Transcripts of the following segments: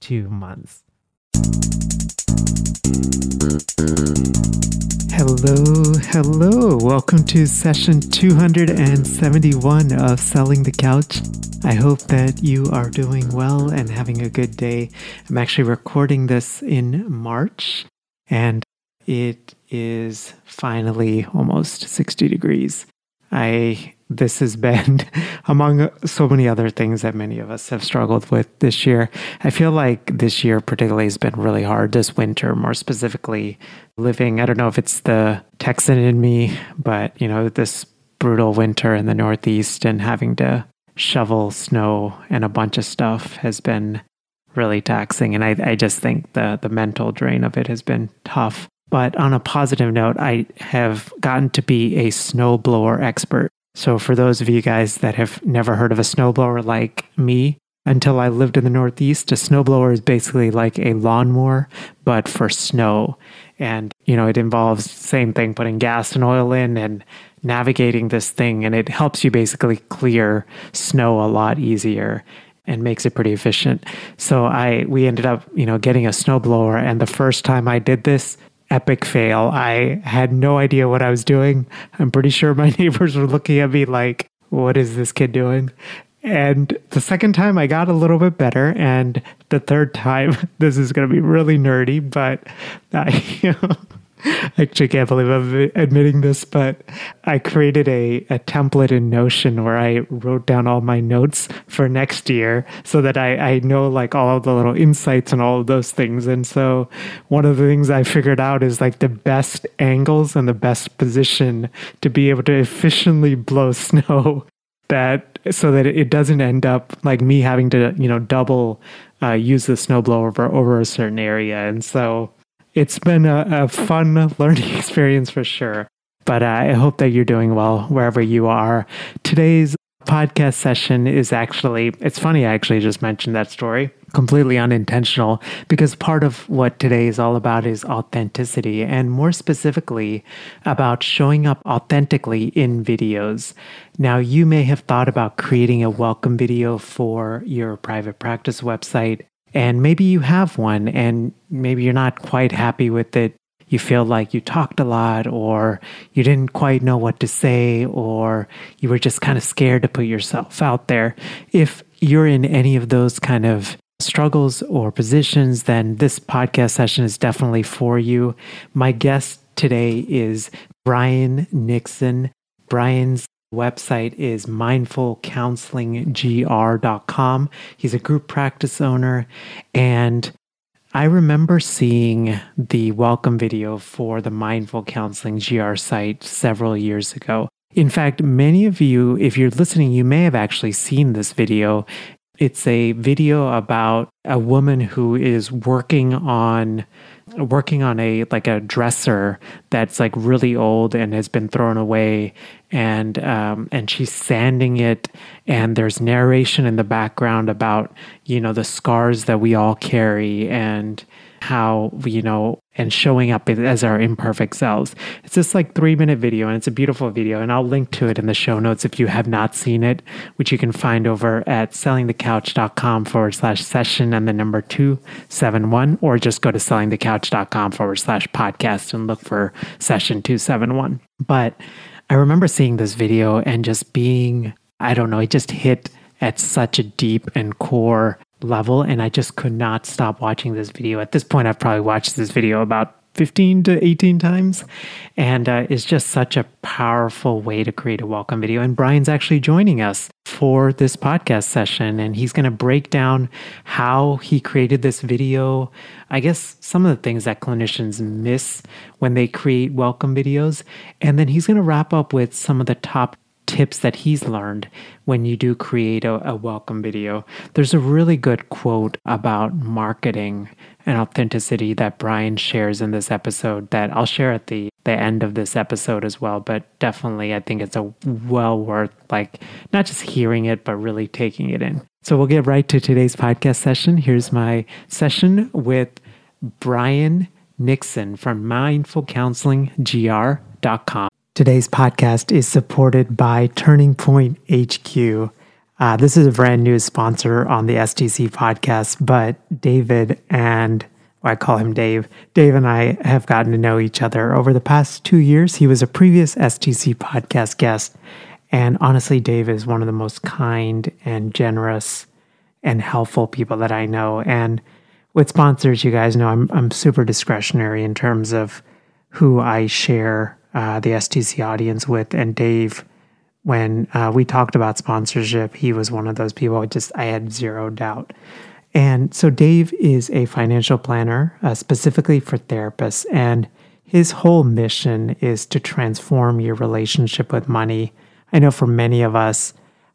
two months. Hello, hello. Welcome to session 271 of Selling the Couch. I hope that you are doing well and having a good day. I'm actually recording this in March and it is finally almost 60 degrees. I this has been among so many other things that many of us have struggled with this year. I feel like this year particularly has been really hard this winter, more specifically living, I don't know if it's the Texan in me, but you know, this brutal winter in the Northeast and having to shovel snow and a bunch of stuff has been really taxing. And I, I just think the the mental drain of it has been tough. But on a positive note, I have gotten to be a snowblower expert. So, for those of you guys that have never heard of a snowblower like me, until I lived in the Northeast, a snowblower is basically like a lawnmower, but for snow. And, you know, it involves same thing, putting gas and oil in and navigating this thing. And it helps you basically clear snow a lot easier and makes it pretty efficient. So I, we ended up, you know, getting a snowblower. And the first time I did this, epic fail. I had no idea what I was doing. I'm pretty sure my neighbors were looking at me like, what is this kid doing? And the second time I got a little bit better. And the third time, this is going to be really nerdy, but I, you know, actually can't believe I'm admitting this, but I created a, a template in Notion where I wrote down all my notes for next year so that I, I know like all of the little insights and all of those things. And so one of the things I figured out is like the best angles and the best position to be able to efficiently blow snow that so that it doesn't end up like me having to, you know, double uh, use the snowblower over, over a certain area. And so it's been a, a fun learning experience for sure. But uh, I hope that you're doing well wherever you are. Today's podcast session is actually, it's funny, I actually just mentioned that story completely unintentional because part of what today is all about is authenticity and more specifically about showing up authentically in videos. Now, you may have thought about creating a welcome video for your private practice website and maybe you have one and maybe you're not quite happy with it. You feel like you talked a lot, or you didn't quite know what to say, or you were just kind of scared to put yourself out there. If you're in any of those kind of struggles or positions, then this podcast session is definitely for you. My guest today is Brian Nixon. Brian's website is mindfulcounselinggr.com. He's a group practice owner. And I remember seeing the welcome video for the Mindful Counseling GR site several years ago. In fact, many of you, if you're listening, you may have actually seen this video. It's a video about a woman who is working on working on a like a dresser that's like really old and has been thrown away and um, and she's sanding it and there's narration in the background about you know the scars that we all carry and how you know and showing up as our imperfect selves. It's just like three minute video and it's a beautiful video and I'll link to it in the show notes if you have not seen it, which you can find over at sellingthecouch.com forward slash session and the number 271 or just go to sellingthecouch.com forward slash podcast and look for session 271. But I remember seeing this video and just being, I don't know, it just hit at such a deep and core level and I just could not stop watching this video. At this point, I've probably watched this video about 15 to 18 times. And uh, it's just such a powerful way to create a welcome video. And Brian's actually joining us for this podcast session. And he's going to break down how he created this video. I guess some of the things that clinicians miss when they create welcome videos. And then he's going to wrap up with some of the top tips that he's learned when you do create a, a, welcome video. There's a really good quote about marketing and authenticity that Brian shares in this episode that I'll share at the, the end of this episode as well. But definitely, I think it's a well worth, like, not just hearing it, but really taking it in. So we'll get right to today's podcast session. Here's my session with Brian Nixon from mindfulcounselinggr.com. Today's podcast is supported by Turning Point HQ. Uh, this is a brand new sponsor on the STC podcast, but David and I call him Dave. Dave and I have gotten to know each other over the past two years. He was a previous STC podcast guest. And honestly, Dave is one of the most kind and generous and helpful people that I know. And with sponsors, you guys know I'm, I'm super discretionary in terms of who I share uh, the STC audience with. And Dave, when uh, we talked about sponsorship, he was one of those people. Just I had zero doubt. And so Dave is a financial planner uh, specifically for therapists, and his whole mission is to transform your relationship with money. I know for many of us,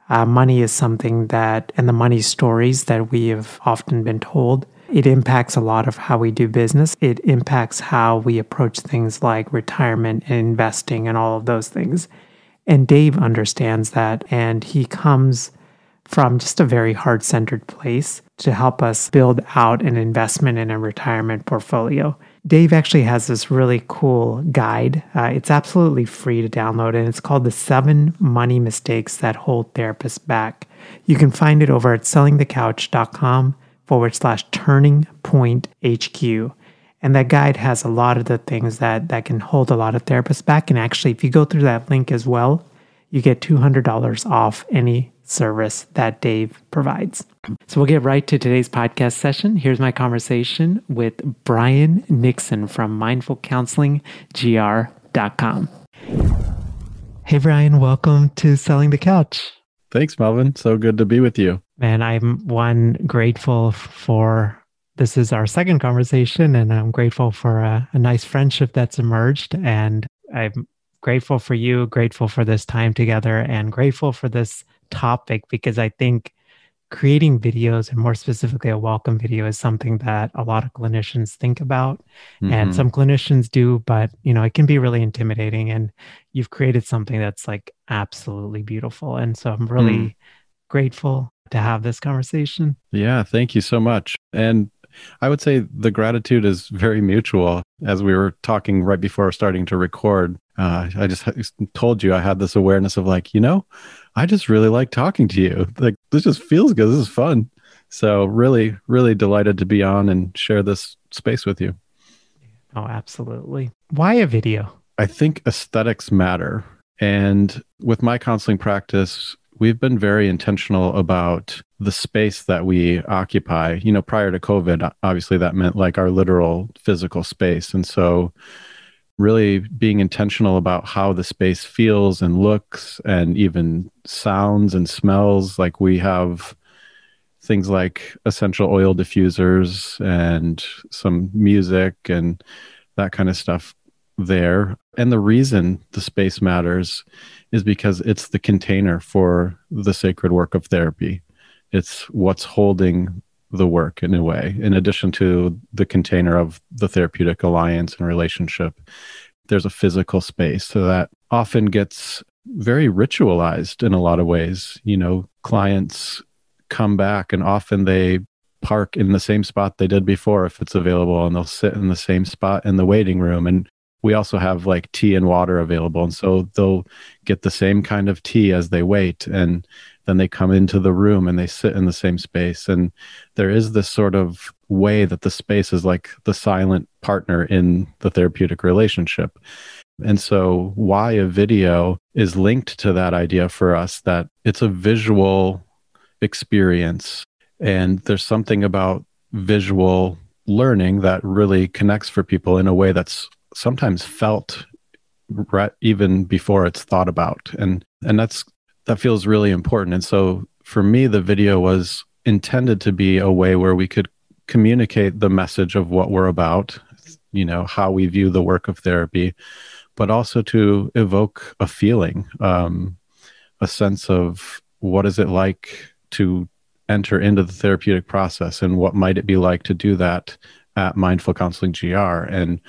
uh, money is something that, and the money stories that we have often been told it impacts a lot of how we do business. It impacts how we approach things like retirement and investing and all of those things. And Dave understands that. And he comes from just a very heart centered place to help us build out an investment in a retirement portfolio. Dave actually has this really cool guide. Uh, it's absolutely free to download, and it's called The Seven Money Mistakes That Hold Therapists Back. You can find it over at sellingthecouch.com forward slash turning point HQ. And that guide has a lot of the things that, that can hold a lot of therapists back. And actually, if you go through that link as well, you get $200 off any service that Dave provides. So we'll get right to today's podcast session. Here's my conversation with Brian Nixon from mindfulcounselinggr.com. Hey, Brian, welcome to Selling the Couch. Thanks, Melvin. So good to be with you. Man, I'm one grateful for this is our second conversation, and I'm grateful for a, a nice friendship that's emerged. And I'm grateful for you, grateful for this time together, and grateful for this topic because I think creating videos and more specifically a welcome video is something that a lot of clinicians think about mm-hmm. and some clinicians do but you know it can be really intimidating and you've created something that's like absolutely beautiful and so i'm really mm. grateful to have this conversation yeah thank you so much and I would say the gratitude is very mutual. As we were talking right before starting to record, uh, I just told you I had this awareness of like, you know, I just really like talking to you. Like this just feels good. This is fun. So really, really delighted to be on and share this space with you. Oh, absolutely. Why a video? I think aesthetics matter. And with my counseling practice, we've been very intentional about the space that we occupy. You know, prior to COVID, obviously that meant like our literal physical space. And so really being intentional about how the space feels and looks and even sounds and smells like we have things like essential oil diffusers and some music and that kind of stuff there and the reason the space matters is because it's the container for the sacred work of therapy. It's what's holding the work in a way in addition to the container of the therapeutic alliance and relationship. There's a physical space so that often gets very ritualized in a lot of ways. You know clients come back and often they park in the same spot they did before if it's available and they'll sit in the same spot in the waiting room. And we also have like tea and water available and so they'll get the same kind of tea as they wait and then they come into the room and they sit in the same space and there is this sort of way that the space is like the silent partner in the therapeutic relationship. And so why a video is linked to that idea for us that it's a visual experience and there's something about visual learning that really connects for people in a way that's sometimes felt right even before it's thought about. And and that's that feels really important. And so for me the video was intended to be a way where we could communicate the message of what we're about you know how we view the work of therapy but also to evoke a feeling um, a sense of what is it like to enter into the therapeutic process and what might it be like to do that at mindful counseling gr and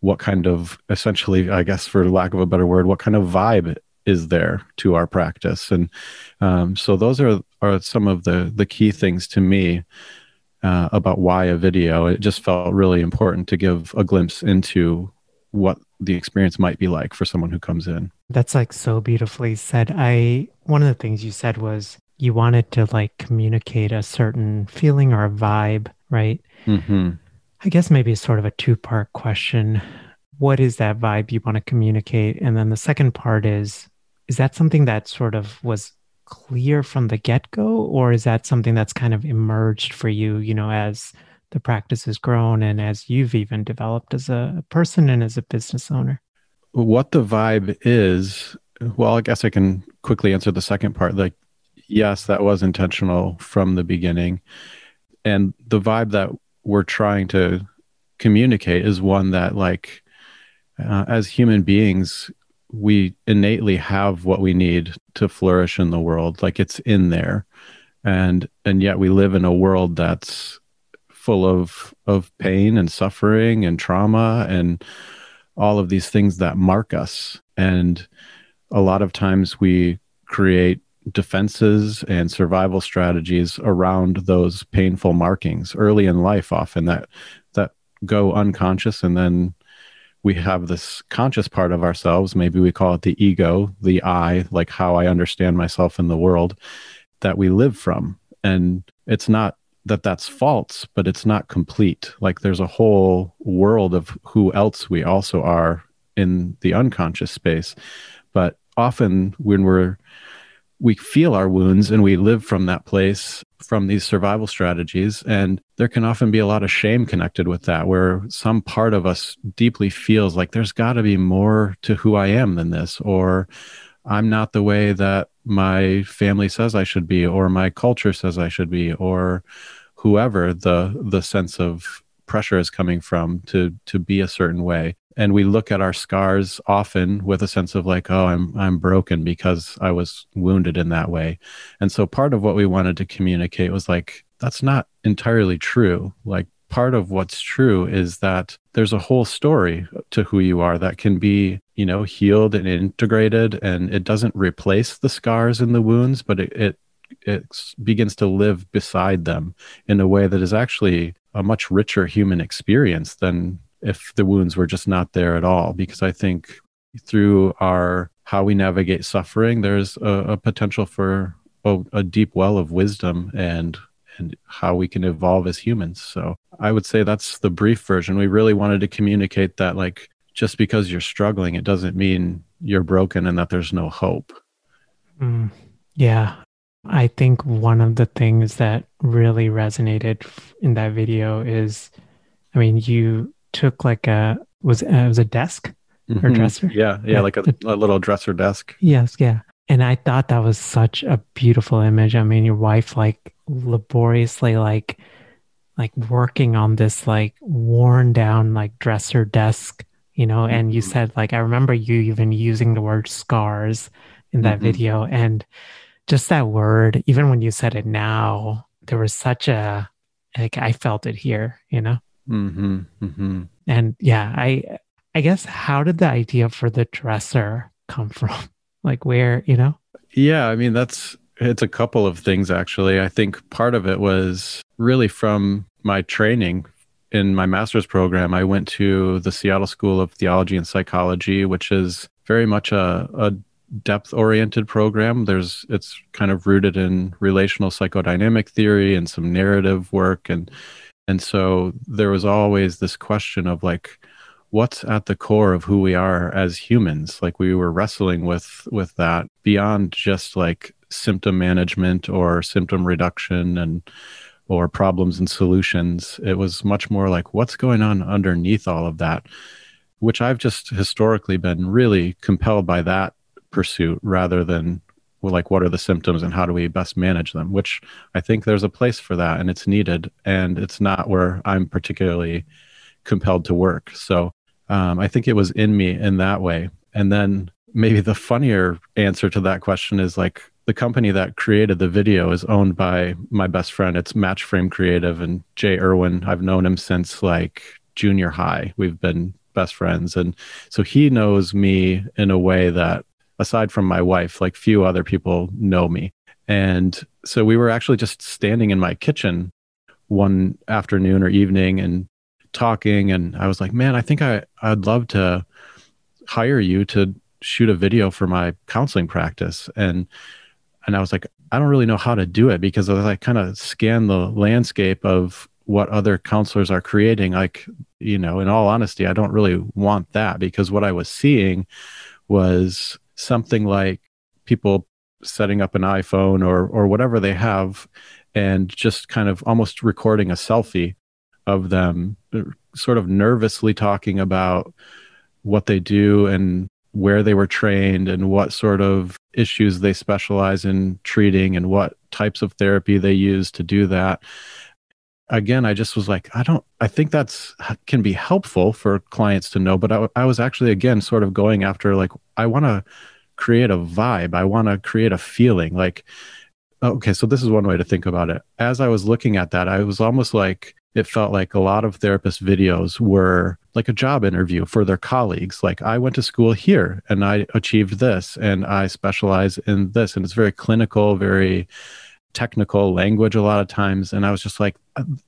what kind of essentially i guess for lack of a better word what kind of vibe is there to our practice? And um, so those are are some of the the key things to me uh, about why a video it just felt really important to give a glimpse into what the experience might be like for someone who comes in. That's like so beautifully said. I one of the things you said was you wanted to like communicate a certain feeling or a vibe right? Mm-hmm. I guess maybe it's sort of a two part question. What is that vibe you want to communicate? And then the second part is, is that something that sort of was clear from the get go, or is that something that's kind of emerged for you, you know, as the practice has grown and as you've even developed as a person and as a business owner? What the vibe is, well, I guess I can quickly answer the second part. Like, yes, that was intentional from the beginning. And the vibe that we're trying to communicate is one that like uh, as human beings we innately have what we need to flourish in the world. Like it's in there. And and yet we live in a world that's full of of pain and suffering and trauma and all of these things that mark us. And a lot of times we create defenses and survival strategies around those painful markings early in life often that that go unconscious. And then we have this conscious part of ourselves maybe we call it the ego the i like how i understand myself in the world that we live from. And it's not that that's false but it's not complete. Like there's a whole world of who else we also are in the unconscious space. But often when we're we feel our wounds and we live from that place from these survival strategies. And there can often be a lot of shame connected with that where some part of us deeply feels like there's got to be more to who i am than this or i'm not the way that my family says i should be or my culture says i should be or whoever the the sense of pressure is coming from to to be a certain way and we look at our scars often with a sense of like oh i'm i'm broken because i was wounded in that way. And so part of what we wanted to communicate was like that's not entirely true. Like part of what's true is that there's a whole story to who you are that can be you know healed and integrated and it doesn't replace the scars and the wounds but it, it it begins to live beside them in a way that is actually a much richer human experience than if the wounds were just not there at all because i think through our how we navigate suffering there's a, a potential for a, a, deep well of wisdom and and how we can evolve as humans. So i would say that's the brief version. We really wanted to communicate that like just because you're struggling it doesn't mean you're broken and that there's no hope. Mm, yeah. I think one of the things that really resonated in that video is i mean you took like a was uh, it was a desk mm-hmm. or dresser. Yeah, yeah, yeah, like a, a little dresser desk. Yes, yeah. And I thought that was such a beautiful image. I mean, your wife like laboriously like like working on this like worn down like dresser desk, you know, and you mm-hmm. said like I remember you even using the word scars in that mm-hmm. video and just that word, even when you said it now, there was such a like I felt it here, you know. Mm-hmm, mm-hmm. And yeah, I I guess how did the idea for the dresser come from? like where, you know? Yeah, I mean that's it's a couple of things actually. I think part of it was really from my training in my master's program. I went to the Seattle School of Theology and Psychology, which is very much a, a depth oriented program. There's it's kind of rooted in relational psychodynamic theory and some narrative work and and so there was always this question of like what's at the core of who we are as humans? Like we were wrestling with with that beyond just like symptom management or symptom reduction and or problems and solutions. It was much more like what's going on underneath all of that? Which i've just historically been really compelled by that pursuit rather than well, like what are the symptoms and how do we best manage them which i think there's a place for that and it's needed and it's not where i'm particularly compelled to work. So um, i think it was in me in that way. And then maybe the funnier answer to that question is like the company that created the video is owned by my best friend. It's match frame creative and jay irwin. I've known him since like junior high. We've been best friends. And so he knows me in a way that aside from my wife, like few other people know me. And so we were actually just standing in my kitchen one afternoon or evening and talking and I was like, "Man, I think I I'd love to hire you to shoot a video for my counseling practice." And and I was like, "I don't really know how to do it because as I kind of scan the landscape of what other counselors are creating, like, you know, in all honesty, I don't really want that because what I was seeing was something like people setting up an iPhone or or whatever they have and just kind of almost recording a selfie of them uh, sort of nervously talking about what they do and where they were trained and what sort of issues they specialize in treating and what types of therapy they use to do that again i just was like i don't i think that's can be helpful for clients to know but I, I was actually again sort of going after like i want to create a vibe. I want to create a feeling like okay so this is one way to think about it. As i was looking at that i was almost like it felt like a lot of therapist videos were like a job interview for their colleagues like i went to school here and i achieved this and i specialize in this. And it's very clinical very technical language a lot of times. And i was just like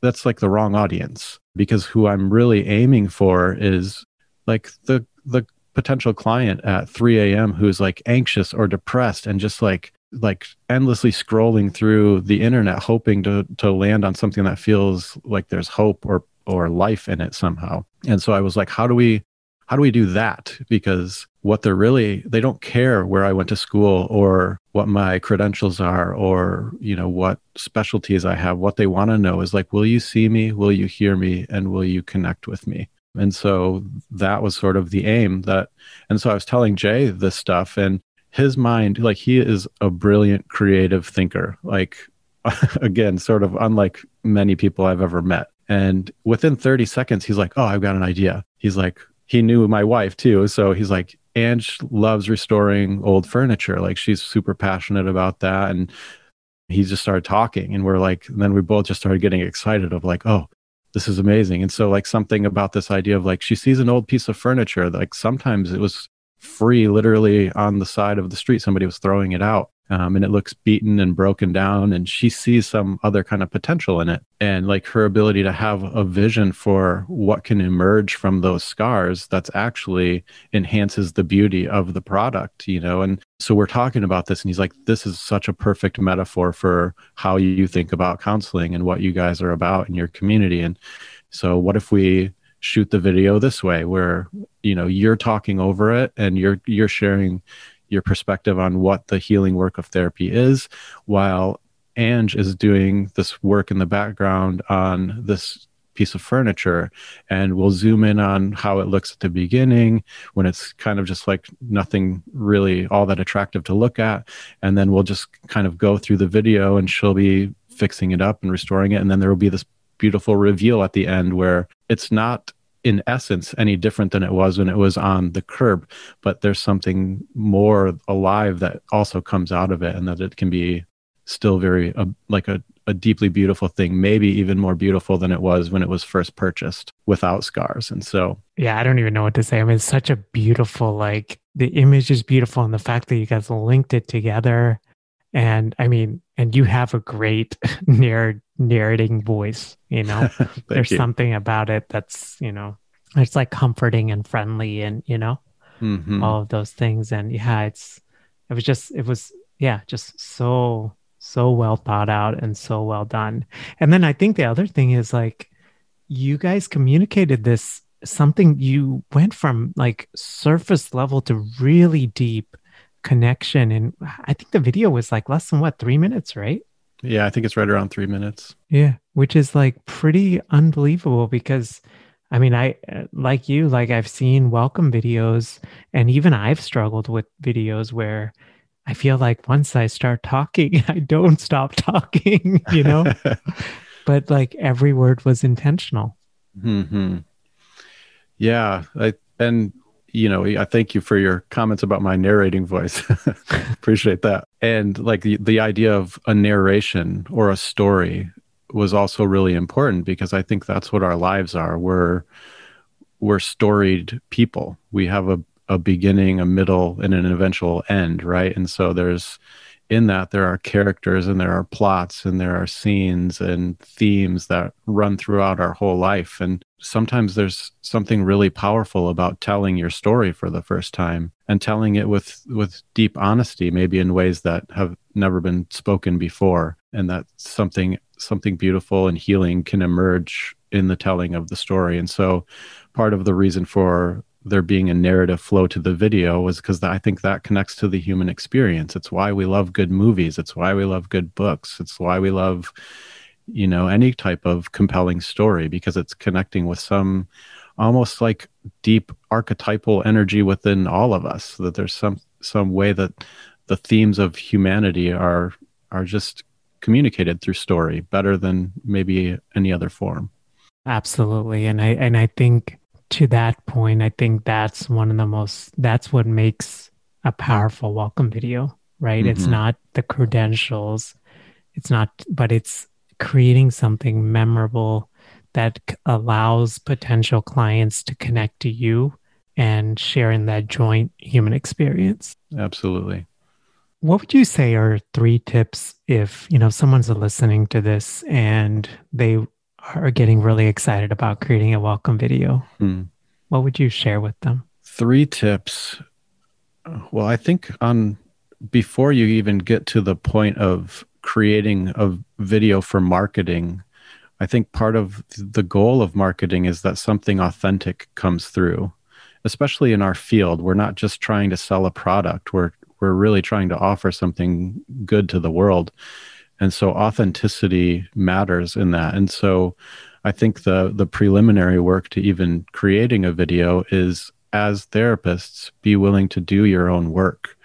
that's like the wrong audience because who i'm really aiming for is like the the potential client at 3 a.m who's like anxious or depressed and just like like endlessly scrolling through the internet hoping to to land on something that feels like there's hope or or life in it somehow. And so i was like how do we how do we do that? Because what they're really they don't care where i went to school or what my credentials are or you know what specialties i have. What they want to know is like will you see me? Will you hear me? And will you connect with me? And so that was sort of the aim that and so i was telling jay this stuff and his mind like he is a brilliant creative thinker. Like again sort of unlike many people i've ever met. And within 30 seconds he's like oh i've got an idea. He's like he knew my wife too so he's like Ange loves restoring old furniture. Like she's super passionate about that. And he just started talking and we're like, and then we both just started getting excited of like, oh, this is amazing. And so like something about this idea of like she sees an old piece of furniture, like sometimes it was free literally on the side of the street. Somebody was throwing it out um, and it looks beaten and broken down and she sees some other kind of potential in it and like her ability to have a vision for what can emerge from those scars that's actually enhances the beauty of the product you know and so we're talking about this and he's like this is such a perfect metaphor for how you think about counseling and what you guys are about in your community and so what if we shoot the video this way where you know you're talking over it and you're you're sharing your perspective on what the healing work of therapy is, while Ange is doing this work in the background on this piece of furniture and we'll zoom in on how it looks at the beginning when it's kind of just like nothing really all that attractive to look at. And then we'll just kind of go through the video and she'll be fixing it up and restoring it. And then there will be this beautiful reveal at the end where it's not in essence any different than it was when it was on the curb but there's something more alive that also comes out of it and that it can be still very uh, like a, a deeply beautiful thing maybe even more beautiful than it was when it was first purchased without scars. And so yeah i don't even know what to say. I mean it's such a beautiful like the image is beautiful and the fact that you guys linked it together and i mean and you have a great narr- narrating voice you know there's you. something about it that's you know it's like comforting and friendly and you know Mhm. all of those things and yeah it's it was just it was yeah just so so well thought out and so well done and then i think the other thing is like you guys communicated this something you went from like surface level to really deep connection. And i think the video was like less than what three minutes right? Yeah i think it's right around three minutes. Yeah which is like pretty unbelievable because i mean i like you like i've seen welcome videos and even i've struggled with videos where i feel like once i start talking i don't stop talking you know? But like every word was intentional. Hmm Yeah, I, and you know, I thank you for your comments about my narrating voice. Appreciate that. And like the the idea of a narration or a story was also really important because I think that's what our lives are. We're we're storied people. We have a a beginning, a middle, and an eventual end, right? And so there's in that there are characters and there are plots and there are scenes and themes that run throughout our whole life. And sometimes there's something really powerful about telling your story for the first time and telling it with with deep honesty maybe in ways that have never been spoken before and that something something beautiful and healing can emerge in the telling of the story. And so part of the reason for there being a narrative flow to the video was because I think that connects to the human experience. It's why we love good movies. It's why we love good books. It's why we love, you know, any type of compelling story because it's connecting with some almost like deep archetypal energy within all of us. That there's some some way that the themes of humanity are are just communicated through story better than maybe any other form. Absolutely. And I and I think to that point, I think that's one of the most that's what makes a powerful welcome video, right? It's Mhm. not the credentials. It's not but it's creating something memorable that allows potential clients to connect to you and sharing that joint human experience. Absolutely. What would you say are three tips if, you know, someone's listening to this and they are getting really excited about creating a welcome video? Hmm. What would you share with them? Three tips. Well, I think on before you even get to the point of creating a video for marketing, I think part of the goal of marketing is that something authentic comes through. Especially in our field, we're not just trying to sell a product. We're we're really trying to offer something good to the world. And so authenticity matters in that. And so I think the the preliminary work to even creating a video is as therapists be willing to do your own work.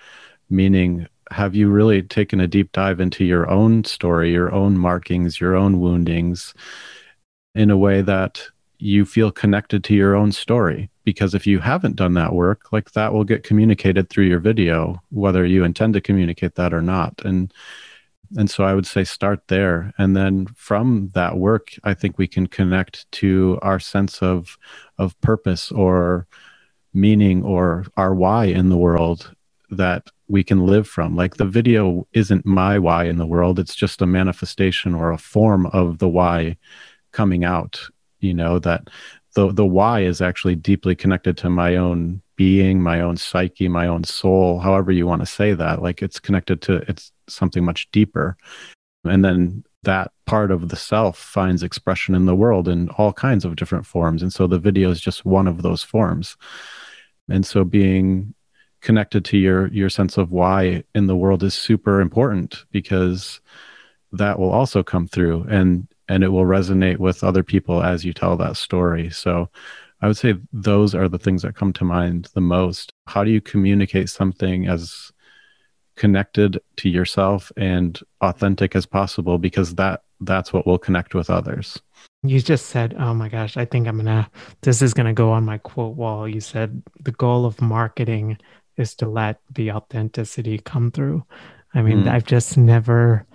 Meaning have you really taken a deep dive into your own story your own markings your own woundings in a way that you feel connected to your own story? Because if you haven't done that work like that will get communicated through your video whether you intend to communicate that or not. And and so i would say start there. And then from that work i think we can connect to our sense of of purpose or meaning or our why in the world that we can live from. Like the video isn't my why in the world. It's just a manifestation or a form of the why coming out you know that the the why is actually deeply connected to my own being my own psyche my own soul however you want to say that. Like it's connected to it's something much deeper. And then that part of the self finds expression in the world in all kinds of different forms. And so the video is just one of those forms. And so being connected to your your sense of why in the world is super important because that will also come through and and it will resonate with other people as you tell that story. So i would say those are the things that come to mind the most. How do you communicate something as connected to yourself and authentic as possible because that that's what will connect with others You just said, oh my gosh, I think I'm going to, this is going to go on my quote wall. You said the goal of marketing is to let the authenticity come through. I mean, mm. I've just never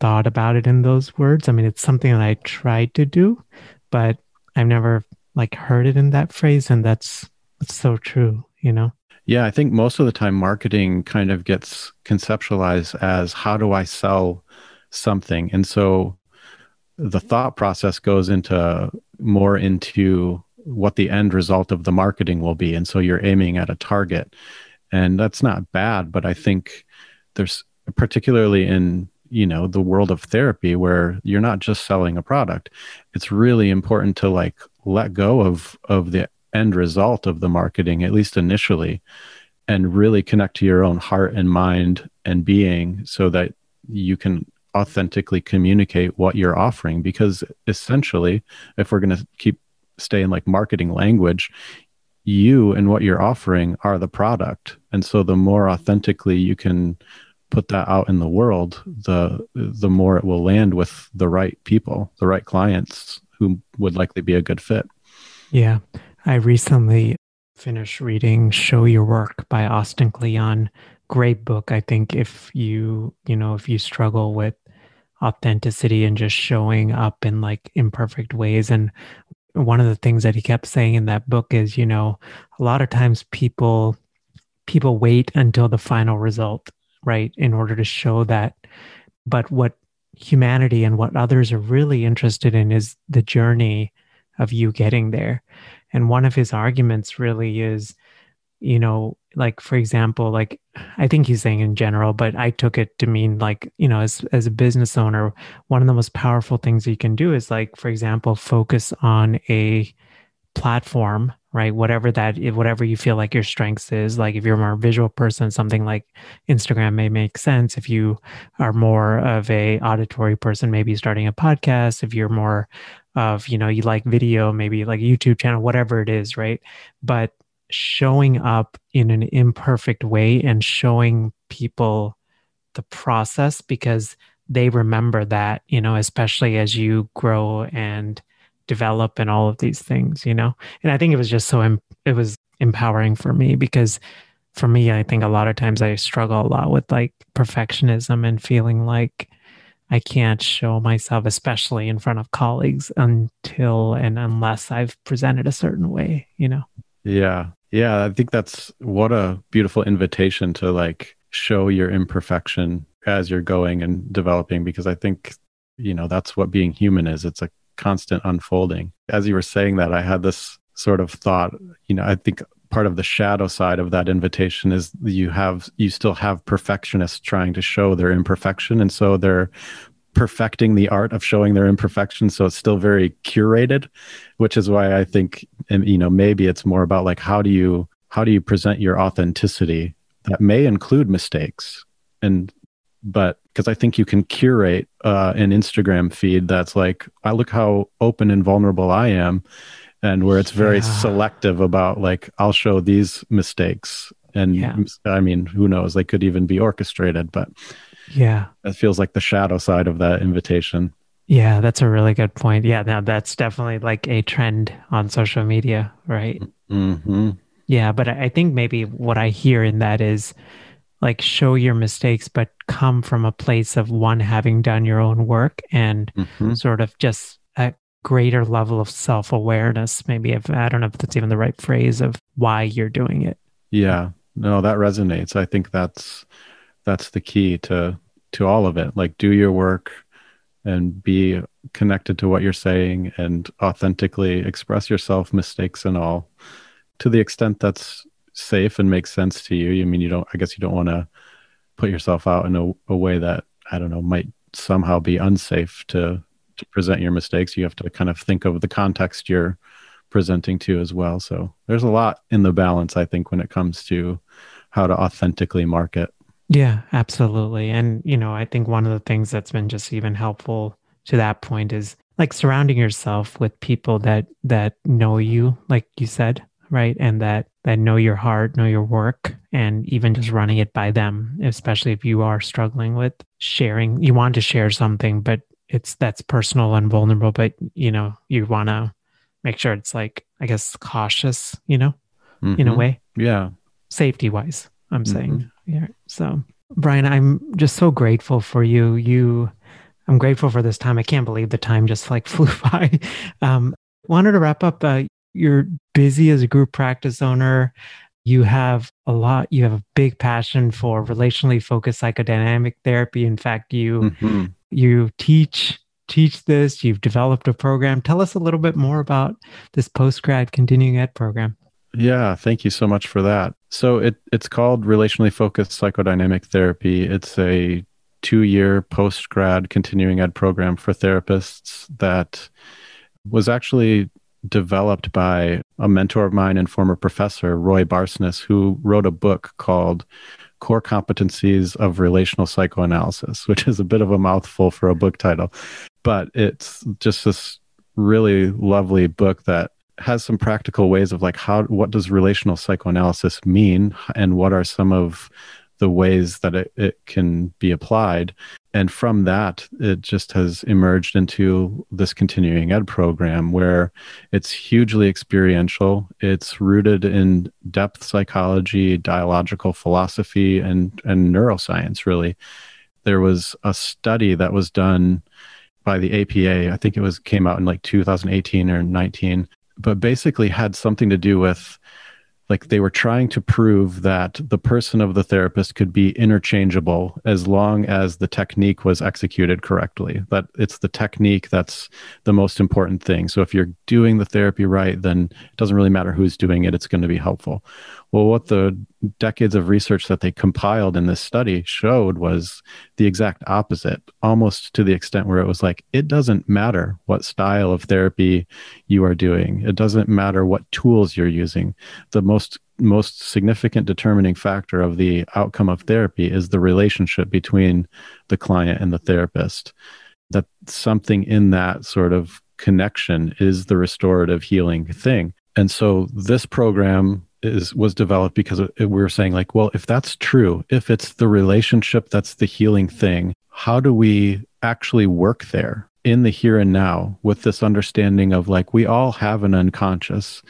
thought about it in those words. I mean, it's something that I tried to do, but I've never like heard it in that phrase. And that's, that's so true, you know? Yeah, I think most of the time marketing kind of gets conceptualized as how do I sell something? And so the thought process goes into more into what the end result of the marketing will be. And so you're aiming at a target. And that's not bad, but I think there's particularly in you know the world of therapy where you're not just selling a product it's really important to like let go of of the end result of the marketing at least initially and really connect to your own heart and mind and being so that you can authentically communicate what you're offering. Because essentially if we're going to keep staying like marketing language you and what you're offering are the product. And so the more authentically you can put that out in the world the the more it will land with the right people the right clients who would likely be a good fit. Yeah i recently finished reading show your work by austin kleon great book i think if you you know if you struggle with authenticity and just showing up in like imperfect ways. And one of the things that he kept saying in that book is, you know, a lot of times people people wait until the final result, right, in order to show that. But what humanity and what others are really interested in is the journey of you getting there. And one of his arguments really is, you know, like for example like i think he's saying in general but i took it to mean like you know as as a business owner one of the most powerful things you can do is like for example focus on a platform right? Whatever that whatever you feel like your strengths is like if you're more visual person something like instagram may make sense. If you are more of a auditory person maybe starting a podcast. If you're more of you know you like video maybe like youtube channel whatever it is right but showing up in an imperfect way and showing people the process because they remember that, you know, especially as you grow and develop and all of these things, you know. And I think it was just so em- it was empowering for me because for me, I think a lot of times I struggle a lot with like perfectionism and feeling like I can't show myself, especially in front of colleagues, until and unless I've presented a certain way, you know? Yeah. Yeah. I think that's what a beautiful invitation to like show your imperfection as you're going and developing, because I think, you know, that's what being human is. It's a constant unfolding. As you were saying that, I had this sort of thought, you know, I think part of the shadow side of that invitation is you have you still have perfectionists trying to show their imperfection. And so they're perfecting the art of showing their imperfection. So it's still very curated which is why i think you know maybe it's more about like how do you how do you present your authenticity that may include mistakes? And but because i think you can curate uh, an instagram feed that's like i look how open and vulnerable i am and where it's very yeah. selective about like i'll show these mistakes and yeah. i mean who knows they could even be orchestrated but yeah. That feels like the shadow side of that invitation. Yeah, that's a really good point. Yeah, now that's definitely like a trend on social media, right? Mm-hmm. Yeah, but I think maybe what I hear in that is like show your mistakes, but come from a place of one having done your own work and mm-hmm. sort of just greater level of self awareness. Maybe if I don't know if that's even the right phrase of why you're doing it. Yeah, no, that resonates. I think that's that's the key to to all of it like do your work and be connected to what you're saying and authentically express yourself mistakes and all to the extent that's safe and makes sense to you i mean you don't i guess you don't want to put yourself out in a, a way that i don't know might somehow be unsafe to to present your mistakes you have to kind of think of the context you're presenting to as well so there's a lot in the balance i think when it comes to how to authentically market yeah, absolutely. And, you know, I think one of the things that's been just even helpful to that point is like surrounding yourself with people that that know you, like you said, right? And that that know your heart, know your work, and even just running it by them, especially if you are struggling with sharing. You want to share something, but it's that's personal and vulnerable, but you know, you want to make sure it's like, I guess, cautious, you know, mm-hmm. in a mm-hmm. way. Yeah. Safety wise, I'm mm-hmm. saying. Yeah. So, Brian, I'm just so grateful for you. You, I'm grateful for this time. I can't believe the time just like flew by. Um, wanted to wrap up. Uh, you're busy as a group practice owner. You have a lot, you have a big passion for relationally focused psychodynamic therapy. In fact, you mm-hmm. You teach teach this, you've developed a program. Tell us a little bit more about this post grad continuing ed program. Yeah, thank you so much for that. So it it's called relationally focused psychodynamic therapy. It's a two year post grad continuing ed program for therapists that was actually developed by a mentor of mine and former professor, Roy Barsness, who wrote a book called Core Competencies of Relational Psychoanalysis, which is a bit of a mouthful for a book title. But it's just this really lovely book that has some practical ways of like how what does relational psychoanalysis mean and what are some of the ways that it, it can be applied. And from that, it just has emerged into this continuing ed program where it's hugely experiential. It's rooted in depth psychology, dialogical philosophy, and, and neuroscience, really. There was a study that was done by the APA. I think it was came out in like 2018 or 19, but basically had something to do with like they were trying to prove that the person of the therapist could be interchangeable as long as the technique was executed correctly that it's the technique that's the most important thing. So if you're doing the therapy right then it doesn't really matter who's doing it it's going to be helpful well what the decades of research that they compiled in this study showed was the exact opposite almost to the extent where it was like it doesn't matter what style of therapy you are doing. It doesn't matter what tools you're using. The most most significant determining factor of the outcome of therapy is the relationship between the client and the therapist. That something in that sort of connection is the restorative healing thing. And so this program is was developed because we were saying like well if that's true if it's the relationship that's the healing thing how do we actually work there in the here and now with this understanding of like we all have an unconscious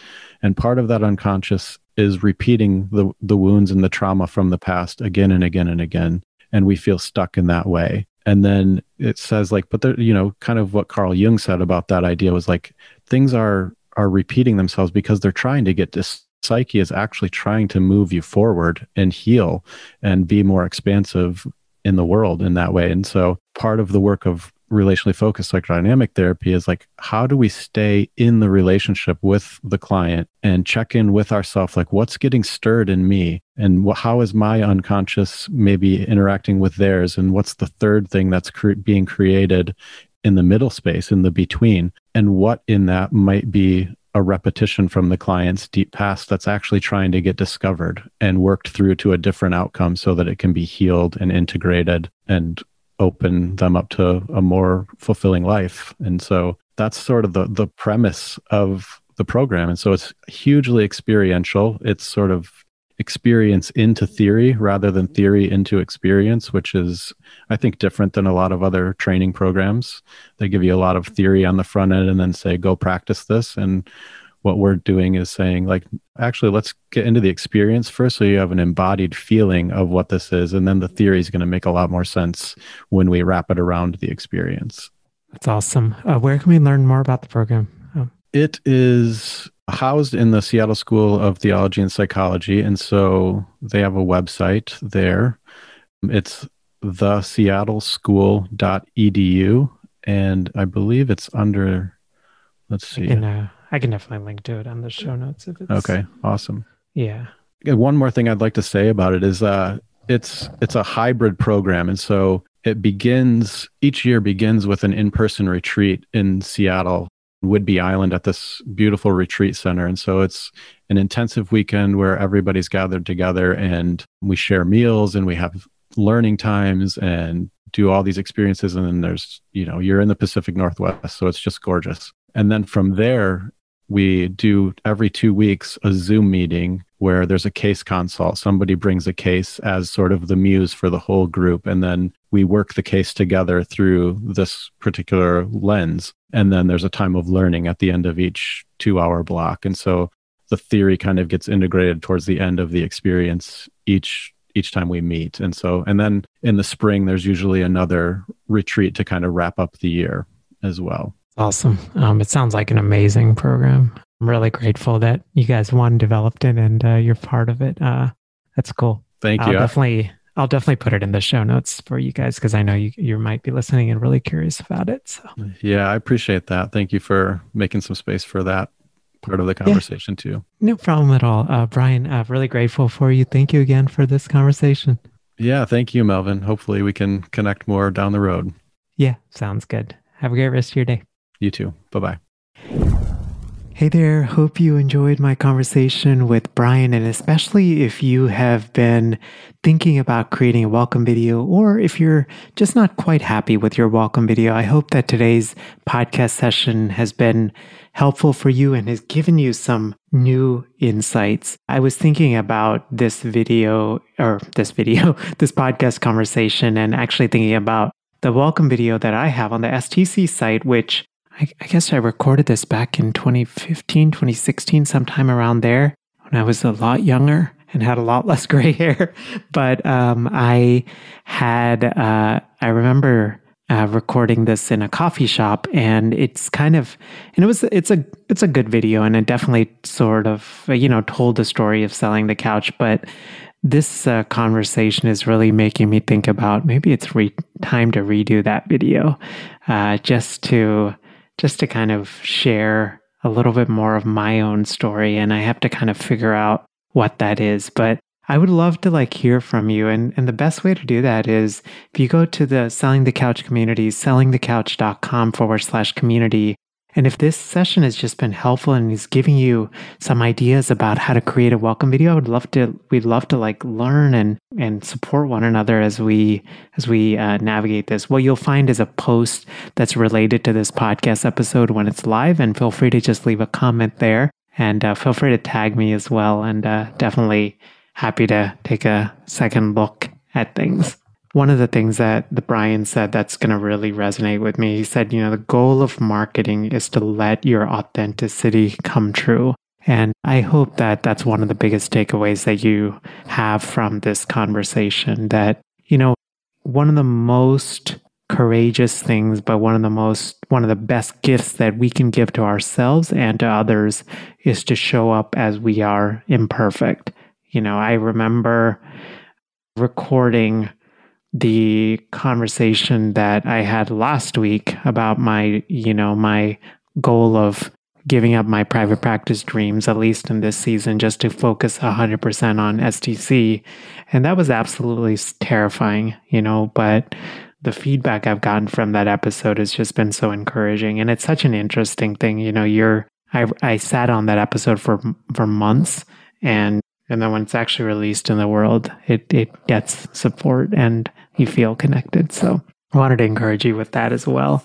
and part of that unconscious is repeating the the wounds and the trauma from the past again and again and again and we feel stuck in that way. And then it says like but there you know kind of what carl jung said about that idea was like things are are repeating themselves because they're trying to get this psyche is actually trying to move you forward and heal and be more expansive in the world in that way. And so part of the work of relationally focused psychodynamic therapy is like how do we stay in the relationship with the client and check in with ourselves like what's getting stirred in me? And wh- how is my unconscious maybe interacting with theirs? And what's the third thing that's cre- being created in the middle space in the between? And what in that might be a repetition from the client's deep past that's actually trying to get discovered and worked through to a different outcome so that it can be healed and integrated and open them up to a more fulfilling life. And so that's sort of the the premise of the program. And so it's hugely experiential. It's sort of experience into theory rather than theory into experience, which is, I think, different than a lot of other training programs. They give you a lot of theory on the front end and then say, go practice this. And what we're doing is saying like actually let's get into the experience first so you have an embodied feeling of what this is and then the theory is going to make a lot more sense when we wrap it around the experience that's awesome uh, where can we learn more about the program oh. it is housed in the seattle school of theology and psychology and so they have a website there it's the seattle and i believe it's under let's see in, uh, I can definitely link to it on the show notes if it's okay. Awesome. Yeah. One more thing I'd like to say about it is uh, it's it's a hybrid program, and so it begins each year begins with an in-person retreat in Seattle, Whidbey Island, at this beautiful retreat center, and so it's an intensive weekend where everybody's gathered together and we share meals and we have learning times and do all these experiences and then there's you know you're in the pacific northwest so it's just gorgeous and then from there we do every two weeks a Zoom meeting where there's a case consult. Somebody brings a case as sort of the muse for the whole group. And then we work the case together through this particular lens. And then there's a time of learning at the end of each two hour block. And so the theory kind of gets integrated towards the end of the experience each each time we meet. And so and then in the spring there's usually another retreat to kind of wrap up the year as well. Awesome. Um, it sounds like an amazing program. I'm really grateful that you guys one developed it and uh, you're part of it. Uh, that's cool. Thank I'll you. Definitely, I'll definitely put it in the show notes for you guys because I know you you might be listening and really curious about it. So yeah, I appreciate that. Thank you for making some space for that part of the conversation yeah. too. No problem at all, uh, Brian. I'm really grateful for you. Thank you again for this conversation. Yeah, thank you, Melvin. Hopefully, we can connect more down the road. Yeah, sounds good. Have a great rest of your day. You too. Bye bye. Hey there, hope you enjoyed my conversation with Brian, and especially if you have been thinking about creating a welcome video, or if you're just not quite happy with your welcome video, I hope that today's podcast session has been helpful for you and has given you some new insights. I was thinking about this video, or this video, this podcast conversation, and actually thinking about the welcome video that I have on the STC site, which I, I, guess I recorded this back in 2015, 2016, sometime around there when I was a lot younger and had a lot less gray hair. But um, I had, uh, I remember uh, recording this in a coffee shop, and it's kind of, and it was, it's a, it's a good video, and it definitely sort of, you know, told the story of selling the couch, but. This uh, conversation is really making me think about maybe it's re- time to redo that video, uh, just to just to kind of share a little bit more of my own story. And I have to kind of figure out what that is. But I would love to like hear from you. And, and the best way to do that is if you go to the Selling the Couch community, sellingthecouch.com forward slash community, and if this session has just been helpful and is giving you some ideas about how to create a welcome video, I would love to. We'd love to like learn and and support one another as we as we uh, navigate this. What you'll find is a post that's related to this podcast episode when it's live, and feel free to just leave a comment there, and uh, feel free to tag me as well. And uh, definitely happy to take a second look at things one of the things that the Brian said that's going to really resonate with me. He said, you know, the goal of marketing is to let your authenticity come true. And I hope that that's one of the biggest takeaways that you have from this conversation that, you know, one of the most courageous things, but one of the most, one of the best gifts that we can give to ourselves and to others is to show up as we are imperfect. You know, I remember recording the conversation that I had last week about my, you know, my goal of giving up my private practice dreams, at least in this season, just to focus 100% on STC. And that was absolutely terrifying, you know, but the feedback I've gotten from that episode has just been so encouraging. And it's such an interesting thing. You know, you're, I, I sat on that episode for, for months and and then when it's actually released in the world, it, it gets support and you feel connected. So I wanted to encourage you with that as well.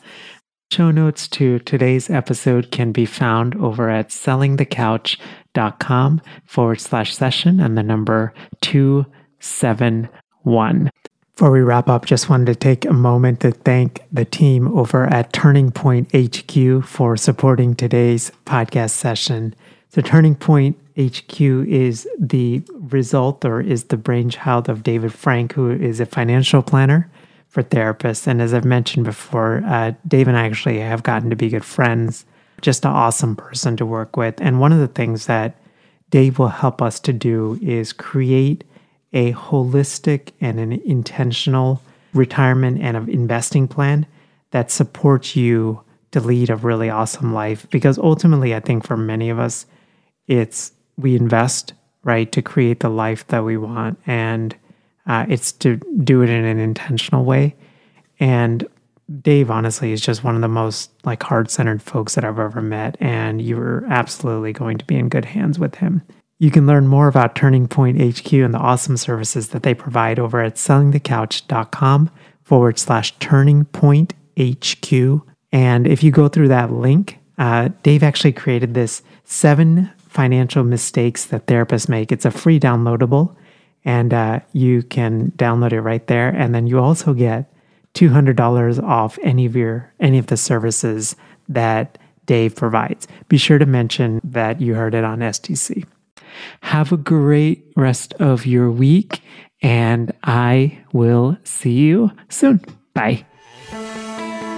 Show notes to today's episode can be found over at sellingthecouch.com forward slash session and the number 271. Before we wrap up, just wanted to take a moment to thank the team over at Turning Point HQ for supporting today's podcast session. The Turning Point HQ is the result or is the brainchild of David Frank, who is a financial planner for therapists. And as I've mentioned before, uh, Dave and I actually have gotten to be good friends, just an awesome person to work with. And one of the things that Dave will help us to do is create a holistic and an intentional retirement and of investing plan that supports you to lead a really awesome life. Because ultimately, I think for many of us, it's we invest right to create the life that we want. And uh, it's to do it in an intentional way. And dave honestly is just one of the most like heart-centered folks that i've ever met. And you're absolutely going to be in good hands with him. You can learn more about turning point hq and the awesome services that they provide over at sellingthecouch.com forward slash turning point hq and if you go through that link uh, dave actually created this seven financial mistakes that therapists make. It's a free downloadable, and uh, you can download it right there. And then you also get $200 off any of your any of the services that Dave provides. Be sure to mention that you heard it on STC. Have a great rest of your week and I will see you soon. Bye.